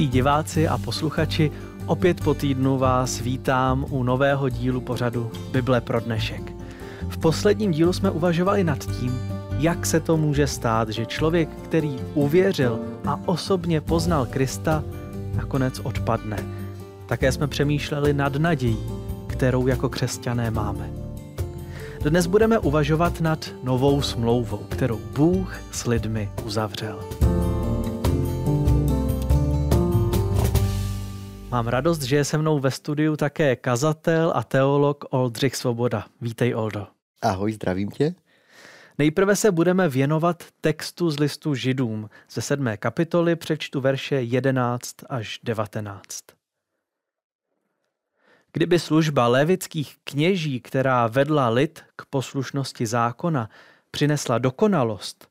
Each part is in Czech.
Milí diváci a posluchači, opět po týdnu vás vítám u nového dílu pořadu Bible pro dnešek. V posledním dílu jsme uvažovali nad tím, jak se to může stát, že člověk, který uvěřil a osobně poznal Krista, nakonec odpadne. Také jsme přemýšleli nad nadějí, kterou jako křesťané máme. Dnes budeme uvažovat nad novou smlouvou, kterou Bůh s lidmi uzavřel. Mám radost, že je se mnou ve studiu také kazatel a teolog Oldřich Svoboda. Vítej, Oldo. Ahoj, zdravím tě. Nejprve se budeme věnovat textu z listu Židům. Ze sedmé kapitoly přečtu verše 11 až 19. Kdyby služba levických kněží, která vedla lid k poslušnosti zákona, přinesla dokonalost,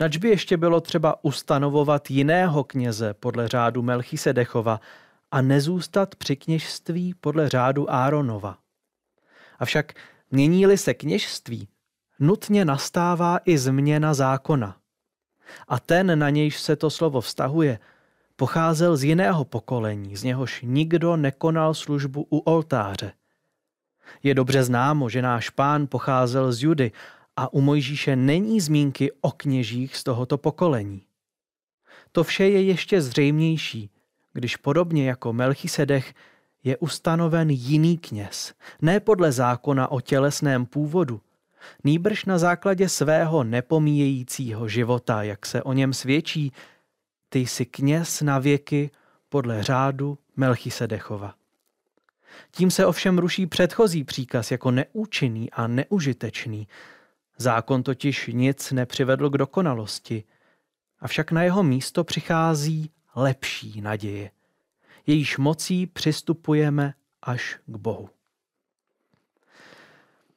nač by ještě bylo třeba ustanovovat jiného kněze podle řádu Melchisedechova a nezůstat při kněžství podle řádu Áronova. Avšak mění-li se kněžství, nutně nastává i změna zákona. A ten, na nějž se to slovo vztahuje, pocházel z jiného pokolení, z něhož nikdo nekonal službu u oltáře. Je dobře známo, že náš pán pocházel z Judy a u Mojžíše není zmínky o kněžích z tohoto pokolení. To vše je ještě zřejmější, když podobně jako Melchisedech je ustanoven jiný kněz, ne podle zákona o tělesném původu, nýbrž na základě svého nepomíjejícího života, jak se o něm svědčí, ty jsi kněz na věky podle řádu Melchisedechova. Tím se ovšem ruší předchozí příkaz jako neúčinný a neužitečný. Zákon totiž nic nepřivedl k dokonalosti, avšak na jeho místo přichází lepší naděje. Jejíž mocí přistupujeme až k Bohu.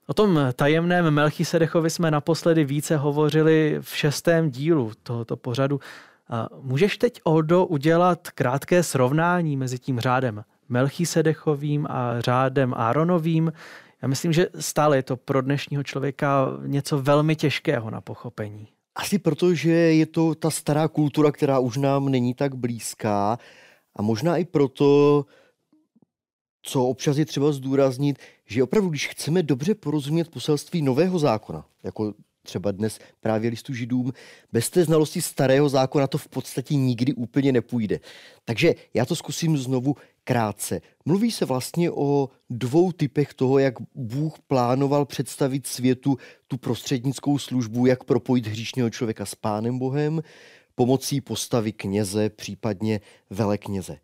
O tom tajemném Melchisedechovi jsme naposledy více hovořili v šestém dílu tohoto pořadu. Můžeš teď, Oldo, udělat krátké srovnání mezi tím řádem Melchisedechovým a řádem Áronovým? Já myslím, že stále je to pro dnešního člověka něco velmi těžkého na pochopení. Asi proto, že je to ta stará kultura, která už nám není tak blízká. A možná i proto, co občas je třeba zdůraznit, že opravdu, když chceme dobře porozumět poselství nového zákona, jako třeba dnes právě listu židům, bez té znalosti starého zákona to v podstatě nikdy úplně nepůjde. Takže já to zkusím znovu krátce. Mluví se vlastně o dvou typech toho, jak Bůh plánoval představit světu tu prostřednickou službu, jak propojit hříšného člověka s Pánem Bohem, pomocí postavy kněze, případně velekněze.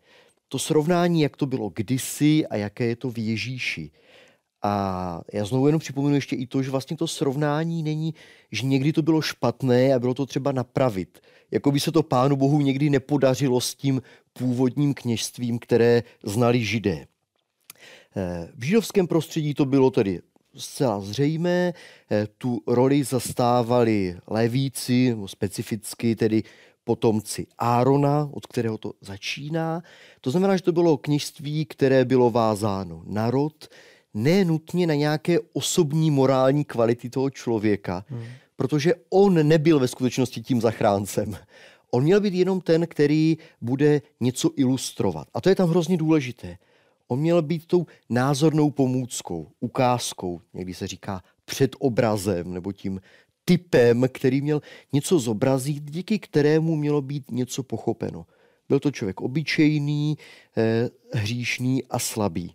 To srovnání, jak to bylo kdysi a jaké je to v Ježíši. A já znovu jenom připomenu ještě i to, že vlastně to srovnání není, že někdy to bylo špatné a bylo to třeba napravit. Jako by se to Pánu Bohu někdy nepodařilo s tím původním kněžstvím, které znali židé. Eh, v židovském prostředí to bylo tedy zcela zřejmé. Eh, tu roli zastávali levíci, specificky tedy potomci Árona, od kterého to začíná. To znamená, že to bylo kněžství, které bylo vázáno na rod, ne nutně na nějaké osobní morální kvality toho člověka, hmm. protože on nebyl ve skutečnosti tím zachráncem. On měl být jenom ten, který bude něco ilustrovat. A to je tam hrozně důležité. On měl být tou názornou pomůckou, ukázkou, někdy se říká před obrazem, nebo tím typem, který měl něco zobrazit, díky kterému mělo být něco pochopeno. Byl to člověk obyčejný, eh, hříšný a slabý.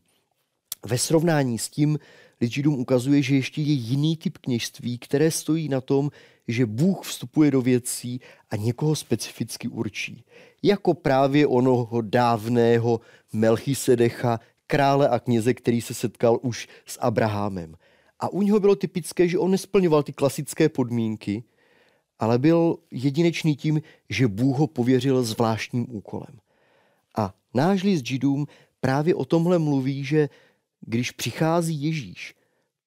Ve srovnání s tím lid Židům ukazuje, že ještě je jiný typ kněžství, které stojí na tom, že Bůh vstupuje do věcí a někoho specificky určí. Jako právě onoho dávného Melchisedecha, krále a kněze, který se setkal už s Abrahamem. A u něho bylo typické, že on nesplňoval ty klasické podmínky, ale byl jedinečný tím, že Bůh ho pověřil zvláštním úkolem. A náš list Židům právě o tomhle mluví, že když přichází Ježíš,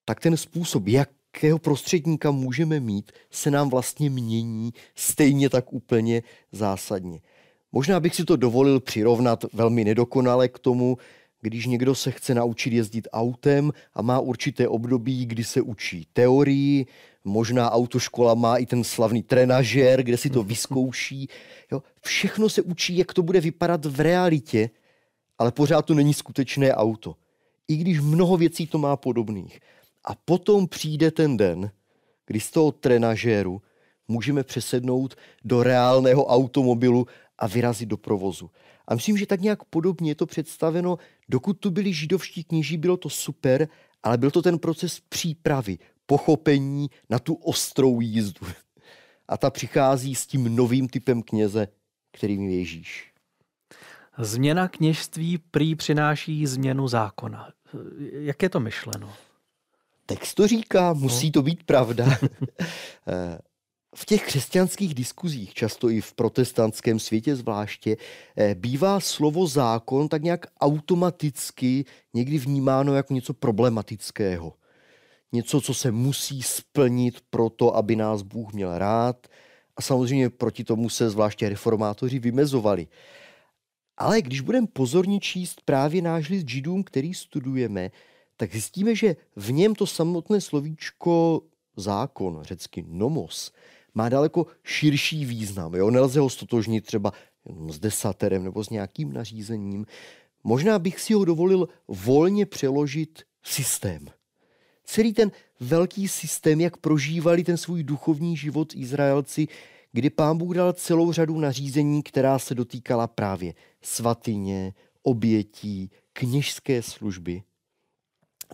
tak ten způsob, jakého prostředníka můžeme mít, se nám vlastně mění stejně tak úplně zásadně. Možná bych si to dovolil přirovnat velmi nedokonale k tomu, když někdo se chce naučit jezdit autem a má určité období, kdy se učí teorii, možná autoškola má i ten slavný trenažér, kde si to vyzkouší. Jo? Všechno se učí, jak to bude vypadat v realitě, ale pořád to není skutečné auto. I když mnoho věcí to má podobných. A potom přijde ten den, kdy z toho trenažéru můžeme přesednout do reálného automobilu a vyrazit do provozu. A myslím, že tak nějak podobně je to představeno, dokud tu byli židovští kněží, bylo to super, ale byl to ten proces přípravy, pochopení na tu ostrou jízdu. A ta přichází s tím novým typem kněze, kterým je Ježíš. Změna kněžství prý přináší změnu zákona. Jak je to myšleno? Text to říká, musí to být pravda. Eh, v těch křesťanských diskuzích, často i v protestantském světě zvláště, eh, bývá slovo zákon tak nějak automaticky někdy vnímáno jako něco problematického. Něco, co se musí splnit proto, aby nás Bůh měl rád. A samozřejmě proti tomu se zvláště reformátoři vymezovali. Ale když budeme pozorně číst právě náš list židům, který studujeme, tak zjistíme, že v něm to samotné slovíčko zákon, řecky nomos, má daleko širší význam. Jo? Nelze ho stotožnit třeba s desaterem nebo s nějakým nařízením. Možná bych si ho dovolil volně přeložit systém. Celý ten velký systém, jak prožívali ten svůj duchovní život Izraelci, kdy pán Bůh dal celou řadu nařízení, která se dotýkala právě svatyně, obětí, kněžské služby.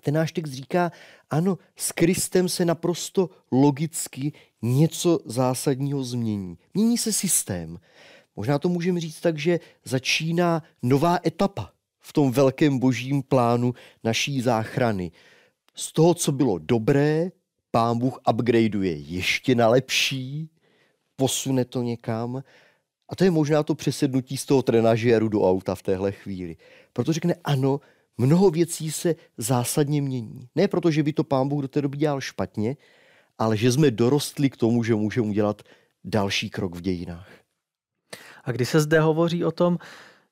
Ten náš text říká, ano, s Kristem se naprosto logicky něco zásadního změní. Mění se systém. Možná to můžeme říct tak, že začíná nová etapa v tom velkém božím plánu naší záchrany. Z toho, co bylo dobré, pán Bůh upgradeuje ještě na lepší, posune to někam. A to je možná to přesednutí z toho trenažéru do auta v téhle chvíli. Proto řekne, ano, mnoho věcí se zásadně mění. Ne proto, že by to pán Bůh do té doby dělal špatně, ale že jsme dorostli k tomu, že můžeme udělat další krok v dějinách. A když se zde hovoří o tom,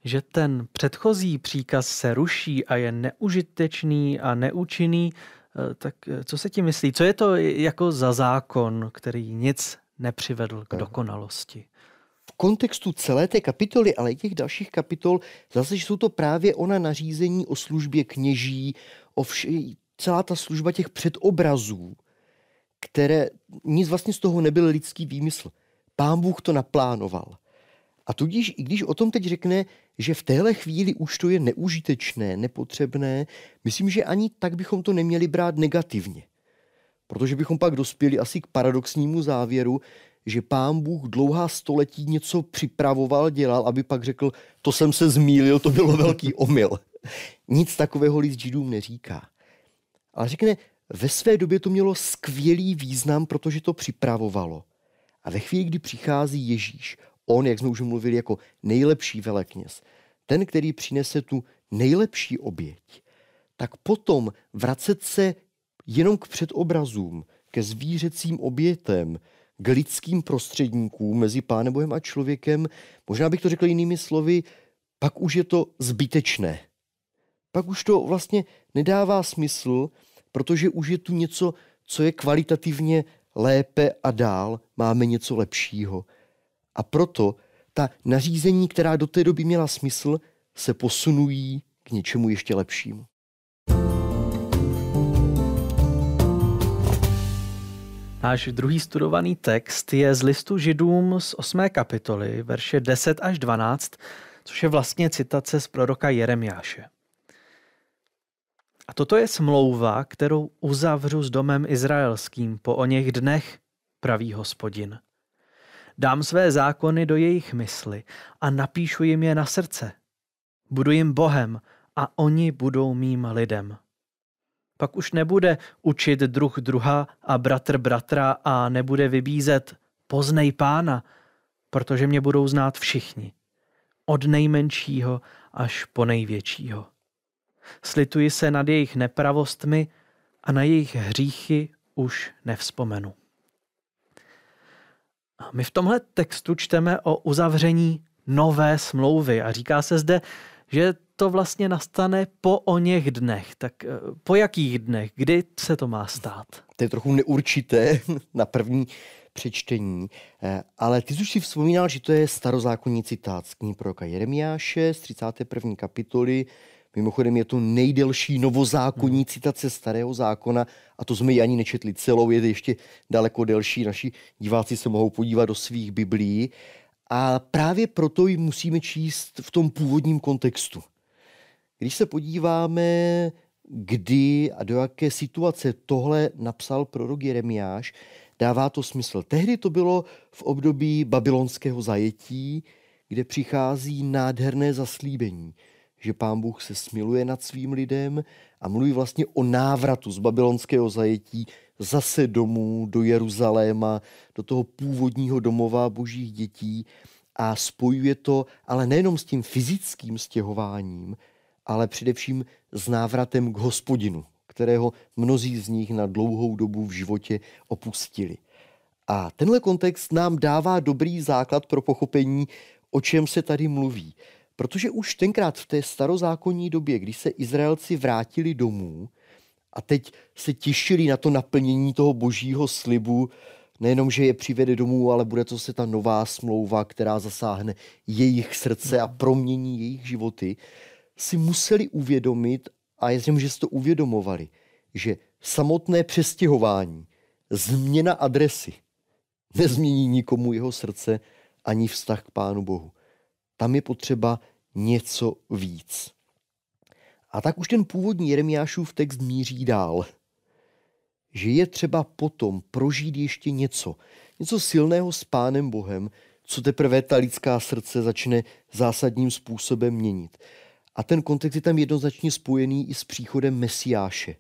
že ten předchozí příkaz se ruší a je neužitečný a neúčinný, eh, tak eh, co se tím myslí? Co je to jako za zákon, který nic nepřivedl k dokonalosti? V kontextu celé té kapitoly, ale i těch dalších kapitol, zase jsou to právě ona nařízení o službě kněží, o vše, celá ta služba těch předobrazů, které nic vlastně z toho nebyl lidský výmysl. Pán Bůh to naplánoval. A tudíž, i když o tom teď řekne, že v téhle chvíli už to je neužitečné, nepotřebné, myslím, že ani tak bychom to neměli brát negativně. Protože bychom pak dospěli asi k paradoxnímu závěru, že pán Bůh dlouhá století něco připravoval, dělal, aby pak řekl, to jsem se zmílil, to bylo velký omyl. Nic takového list židům neříká. Ale řekne, ve své době to mělo skvělý význam, protože to připravovalo. A ve chvíli, kdy přichází Ježíš, on, jak jsme už mluvili, jako nejlepší velekněz, ten, který přinese tu nejlepší oběť, tak potom vracet se jenom k předobrazům, ke zvířecím obětem, k lidským prostředníkům mezi Pánem Bohem a člověkem, možná bych to řekl jinými slovy, pak už je to zbytečné. Pak už to vlastně nedává smysl, protože už je tu něco, co je kvalitativně lépe a dál, máme něco lepšího. A proto ta nařízení, která do té doby měla smysl, se posunují k něčemu ještě lepšímu. Náš druhý studovaný text je z listu Židům z 8. kapitoly, verše 10 až 12, což je vlastně citace z proroka Jeremiáše. A toto je smlouva, kterou uzavřu s domem izraelským po o něch dnech, pravý hospodin. Dám své zákony do jejich mysli a napíšu jim je na srdce. Budu jim Bohem a oni budou mým lidem. Pak už nebude učit druh druha a bratr bratra a nebude vybízet poznej pána, protože mě budou znát všichni, od nejmenšího až po největšího. Slituji se nad jejich nepravostmi a na jejich hříchy už nevzpomenu. My v tomhle textu čteme o uzavření nové smlouvy a říká se zde, že to vlastně nastane po o něch dnech. Tak eh, po jakých dnech? Kdy se to má stát? To je trochu neurčité na první přečtení, eh, ale ty už si vzpomínal, že to je starozákonní citát z knihy proroka Jeremiáše z 31. kapitoly. Mimochodem je to nejdelší novozákonní hmm. citace starého zákona a to jsme ji ani nečetli celou, je ještě daleko delší. Naši diváci se mohou podívat do svých biblí. A právě proto ji musíme číst v tom původním kontextu. Když se podíváme, kdy a do jaké situace tohle napsal prorok Jeremiáš, dává to smysl. Tehdy to bylo v období babylonského zajetí, kde přichází nádherné zaslíbení, že pán Bůh se smiluje nad svým lidem a mluví vlastně o návratu z babylonského zajetí zase domů do Jeruzaléma, do toho původního domova božích dětí a spojuje to ale nejenom s tím fyzickým stěhováním, ale především s návratem k hospodinu, kterého mnozí z nich na dlouhou dobu v životě opustili. A tenhle kontext nám dává dobrý základ pro pochopení, o čem se tady mluví. Protože už tenkrát v té starozákonní době, kdy se Izraelci vrátili domů a teď se těšili na to naplnění toho božího slibu, nejenom, že je přivede domů, ale bude to se ta nová smlouva, která zasáhne jejich srdce a promění jejich životy, si museli uvědomit, a je že si to uvědomovali, že samotné přestěhování, změna adresy, nezmění nikomu jeho srdce ani vztah k Pánu Bohu. Tam je potřeba něco víc. A tak už ten původní Jeremiášův text míří dál. Že je třeba potom prožít ještě něco, něco silného s Pánem Bohem, co teprve ta lidská srdce začne zásadním způsobem měnit. A ten kontext je tam jednoznačně spojený i s příchodem Mesiáše,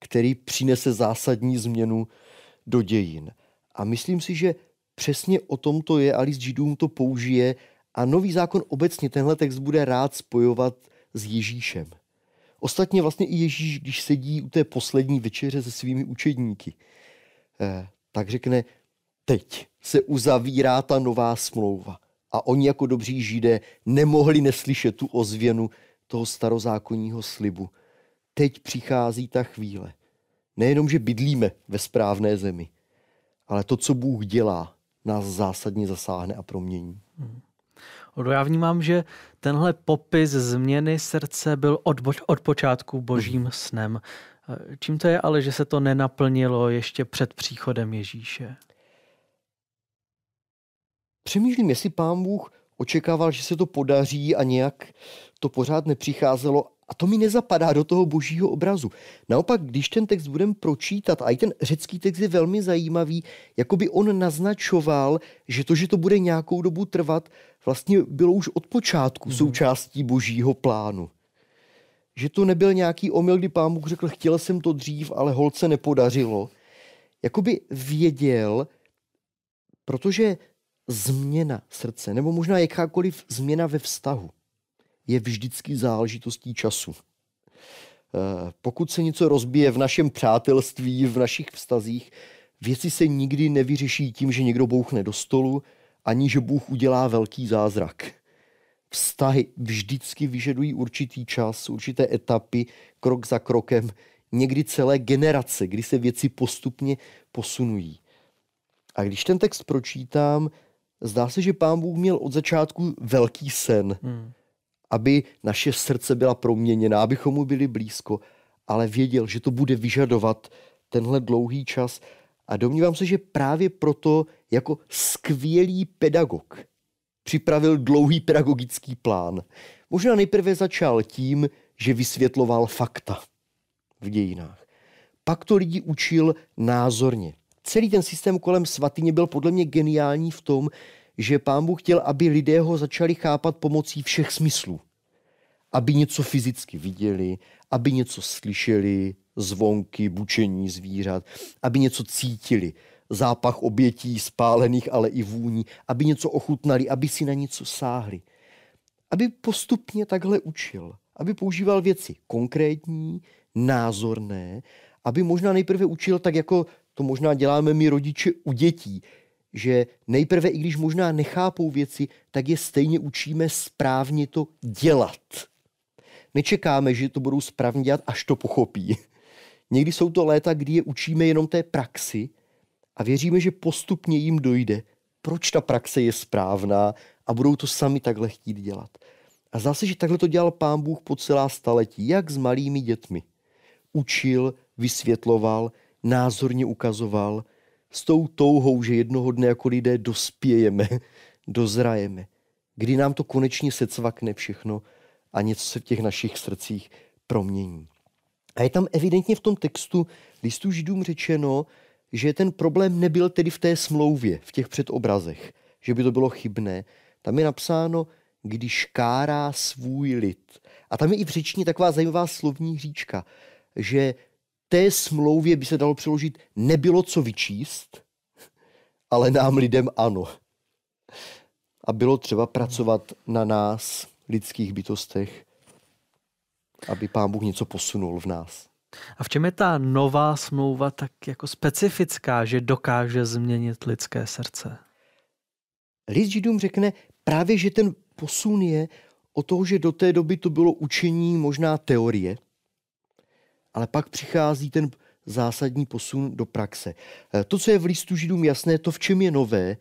který přinese zásadní změnu do dějin. A myslím si, že přesně o tom to je, a list Židům to použije a nový zákon obecně tenhle text bude rád spojovat s Ježíšem. Ostatně vlastně i Ježíš, když sedí u té poslední večeře se svými učedníky, eh, tak řekne, teď se uzavírá ta nová smlouva. A oni jako dobří židé nemohli neslyšet tu ozvěnu toho starozákonního slibu. Teď přichází ta chvíle. Nejenom, že bydlíme ve správné zemi, ale to, co Bůh dělá, nás zásadně zasáhne a promění. Hmm. Já vnímám, že tenhle popis změny srdce byl od, od počátku božím snem. Čím to je ale, že se to nenaplnilo ještě před příchodem Ježíše? Přemýšlím, jestli pán Bůh očekával, že se to podaří a nějak to pořád nepřicházelo a to mi nezapadá do toho božího obrazu. Naopak, když ten text budeme pročítat, a i ten řecký text je velmi zajímavý, jako by on naznačoval, že to, že to bude nějakou dobu trvat, vlastně bylo už od počátku mm-hmm. součástí božího plánu. Že to nebyl nějaký omyl, kdy pán Bůh řekl, chtěl jsem to dřív, ale holce nepodařilo. Jakoby věděl, protože změna srdce, nebo možná jakákoliv změna ve vztahu, je vždycky záležitostí času. Eh, pokud se něco rozbije v našem přátelství, v našich vztazích, věci se nikdy nevyřeší tím, že někdo bouchne do stolu, ani že Bůh udělá velký zázrak. Vztahy vždycky vyžadují určitý čas, určité etapy, krok za krokem, někdy celé generace, kdy se věci postupně posunují. A když ten text pročítám, zdá se, že pán Bůh měl od začátku velký sen. Hmm aby naše srdce byla proměněna, abychom mu byli blízko, ale věděl, že to bude vyžadovat tenhle dlouhý čas. A domnívám se, že právě proto jako skvělý pedagog připravil dlouhý pedagogický plán. Možná nejprve začal tím, že vysvětloval fakta v dějinách. Pak to lidi učil názorně. Celý ten systém kolem svatyně byl podle mě geniální v tom, že pán Bůh chtěl, aby lidé ho začali chápat pomocí všech smyslů. Aby něco fyzicky viděli, aby něco slyšeli, zvonky, bučení zvířat, aby něco cítili, zápach obětí spálených, ale i vůní, aby něco ochutnali, aby si na něco sáhli. Aby postupně takhle učil, aby používal věci konkrétní, názorné, aby možná nejprve učil tak, jako to možná děláme my rodiče u dětí, že nejprve, i když možná nechápou věci, tak je stejně učíme správně to dělat. nečekáme, že to budou správně dělat, až to pochopí. Někdy jsou to léta, kdy je učíme jenom té praxi a věříme, že postupně jim dojde, proč ta praxe je správná a budou to sami takhle chtít dělat. A zase, že takhle to dělal pán Bůh po celá staletí, jak s malými dětmi. Učil, vysvětloval, názorně ukazoval, s tou touhou, že jednoho dne jako lidé dospějeme, dozrajeme, kdy nám to konečně secvakne všechno a něco se v těch našich srdcích promění. A je tam evidentně v tom textu listu židům řečeno, že ten problém nebyl tedy v té smlouvě, v těch předobrazech, že by to bylo chybné. Tam je napsáno, když kárá svůj lid. A tam je i v řečtině taková zajímavá slovní říčka, že té smlouvě by se dalo přeložit nebylo co vyčíst, ale nám lidem ano. A bylo třeba pracovat na nás, lidských bytostech, aby pán Bůh něco posunul v nás. A v čem je ta nová smlouva tak jako specifická, že dokáže změnit lidské srdce? List Židům řekne právě, že ten posun je o toho, že do té doby to bylo učení možná teorie, ale pak přichází ten zásadní posun do praxe. E, to, co je v listu Židům jasné, to, v čem je nové,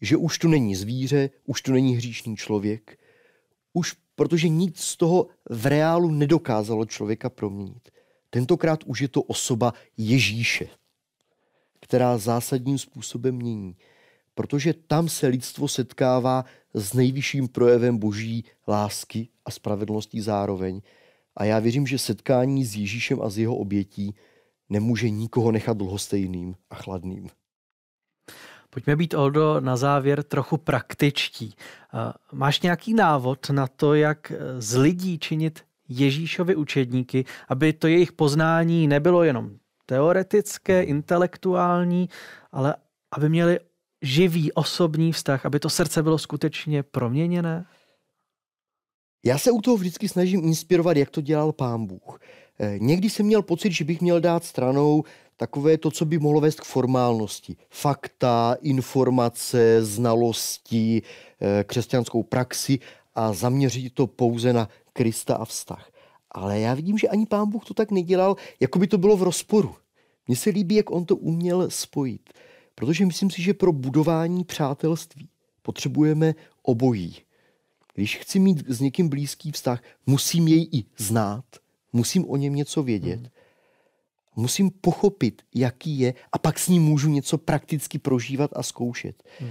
že už tu není zvíře, už tu není hříšný člověk, už protože nic z toho v reálu nedokázalo člověka proměnit. Tentokrát už je to osoba Ježíše, která zásadním způsobem mění, protože tam se lidstvo setkává s nejvyšším projevem boží lásky a spravedlnosti zároveň. A já věřím, že setkání s Ježíšem a s jeho obětí nemůže nikoho nechat lhostejným a chladným. Pojďme být, Oldo, na závěr trochu praktičtí. Máš nějaký návod na to, jak z lidí činit Ježíšovi učedníky, aby to jejich poznání nebylo jenom teoretické, intelektuální, ale aby měli živý osobní vztah, aby to srdce bylo skutečně proměněné? Já se u toho vždycky snažím inspirovat, jak to dělal pán Bůh. Eh, někdy jsem měl pocit, že bych měl dát stranou takové to, co by mohlo vést k formálnosti. Fakta, informace, znalosti, eh, křesťanskou praxi a zaměřit to pouze na Krista a vztah. Ale já vidím, že ani pán Bůh to tak nedělal, jako by to bylo v rozporu. Mně se líbí, jak on to uměl spojit. Protože myslím si, že pro budování přátelství potřebujeme obojí. Když chci mít s někým blízký vztah, musím jej i znát, musím o něm něco vědět, hmm. musím pochopit, jaký je, a pak s ním můžu něco prakticky prožívat a zkoušet. Hmm.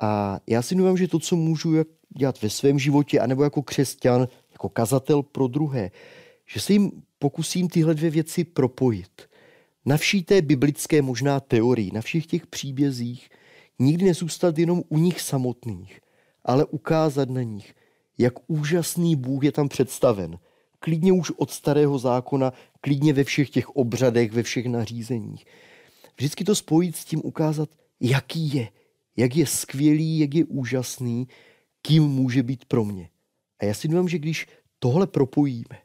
A já si myslím, že to, co můžu dělat ve svém životě, anebo jako křesťan, jako kazatel pro druhé, že se jim pokusím tyhle dvě věci propojit. Na vší té biblické možná teorii, na všech těch příbězích, nikdy nezůstat jenom u nich samotných, ale ukázat na nich, jak úžasný Bůh je tam představen. Klidně už od starého zákona, klidně ve všech těch obřadech, ve všech nařízeních. Vždycky to spojit s tím ukázat, jaký je, jak je skvělý, jak je úžasný, kým může být pro mě. A já si domnívám, že když tohle propojíme,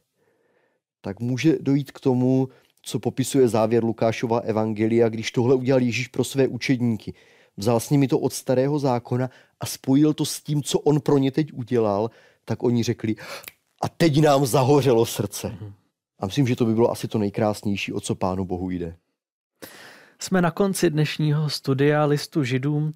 tak může dojít k tomu, co popisuje závěr Lukášova evangelia, když tohle udělal Ježíš pro své učedníky. Vzal s nimi to od starého zákona a spojil to s tím, co on pro ně teď udělal, tak oni řekli, a teď nám zahořelo srdce. A myslím, že to by bylo asi to nejkrásnější, o co Pánu Bohu jde. Jsme na konci dnešního studia listu Židům.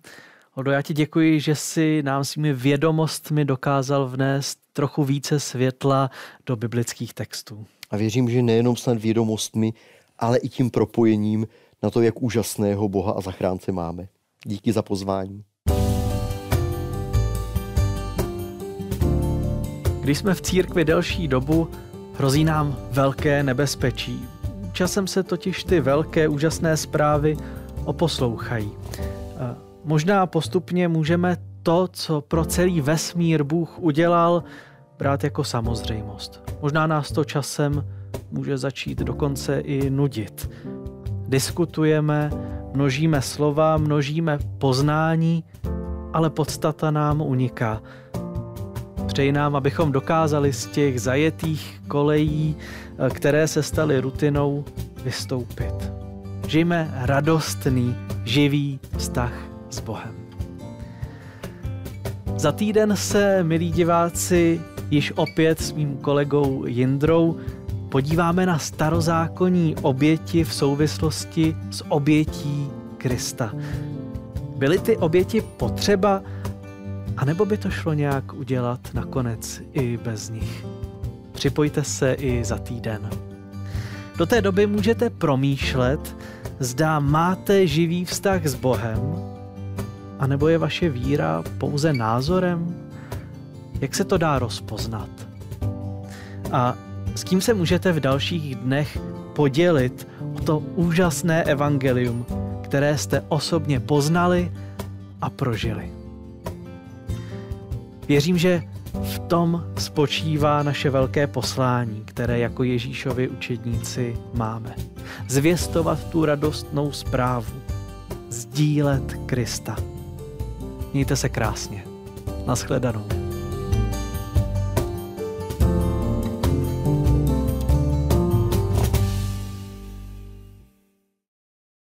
Odo, já ti děkuji, že si nám svými vědomostmi dokázal vnést trochu více světla do biblických textů. A věřím, že nejenom snad vědomostmi, ale i tím propojením na to, jak úžasného Boha a zachránce máme. Díky za pozvání. Když jsme v církvi delší dobu, hrozí nám velké nebezpečí. Časem se totiž ty velké úžasné zprávy oposlouchají. Možná postupně můžeme to, co pro celý vesmír Bůh udělal, brát jako samozřejmost. Možná nás to časem může začít dokonce i nudit. Diskutujeme, množíme slova, množíme poznání, ale podstata nám uniká. Přeji nám, abychom dokázali z těch zajetých kolejí, které se staly rutinou, vystoupit. Žijme radostný, živý vztah s Bohem. Za týden se, milí diváci, již opět s mým kolegou Jindrou podíváme na starozákonní oběti v souvislosti s obětí Krista. Byly ty oběti potřeba, anebo by to šlo nějak udělat nakonec i bez nich? Připojte se i za týden. Do té doby můžete promýšlet, zda máte živý vztah s Bohem, anebo je vaše víra pouze názorem? Jak se to dá rozpoznat? A s kým se můžete v dalších dnech podělit o to úžasné evangelium, které jste osobně poznali a prožili. Věřím, že v tom spočívá naše velké poslání, které jako Ježíšovi učedníci máme. Zvěstovat tu radostnou zprávu, sdílet Krista. Mějte se krásně. Naschledanou.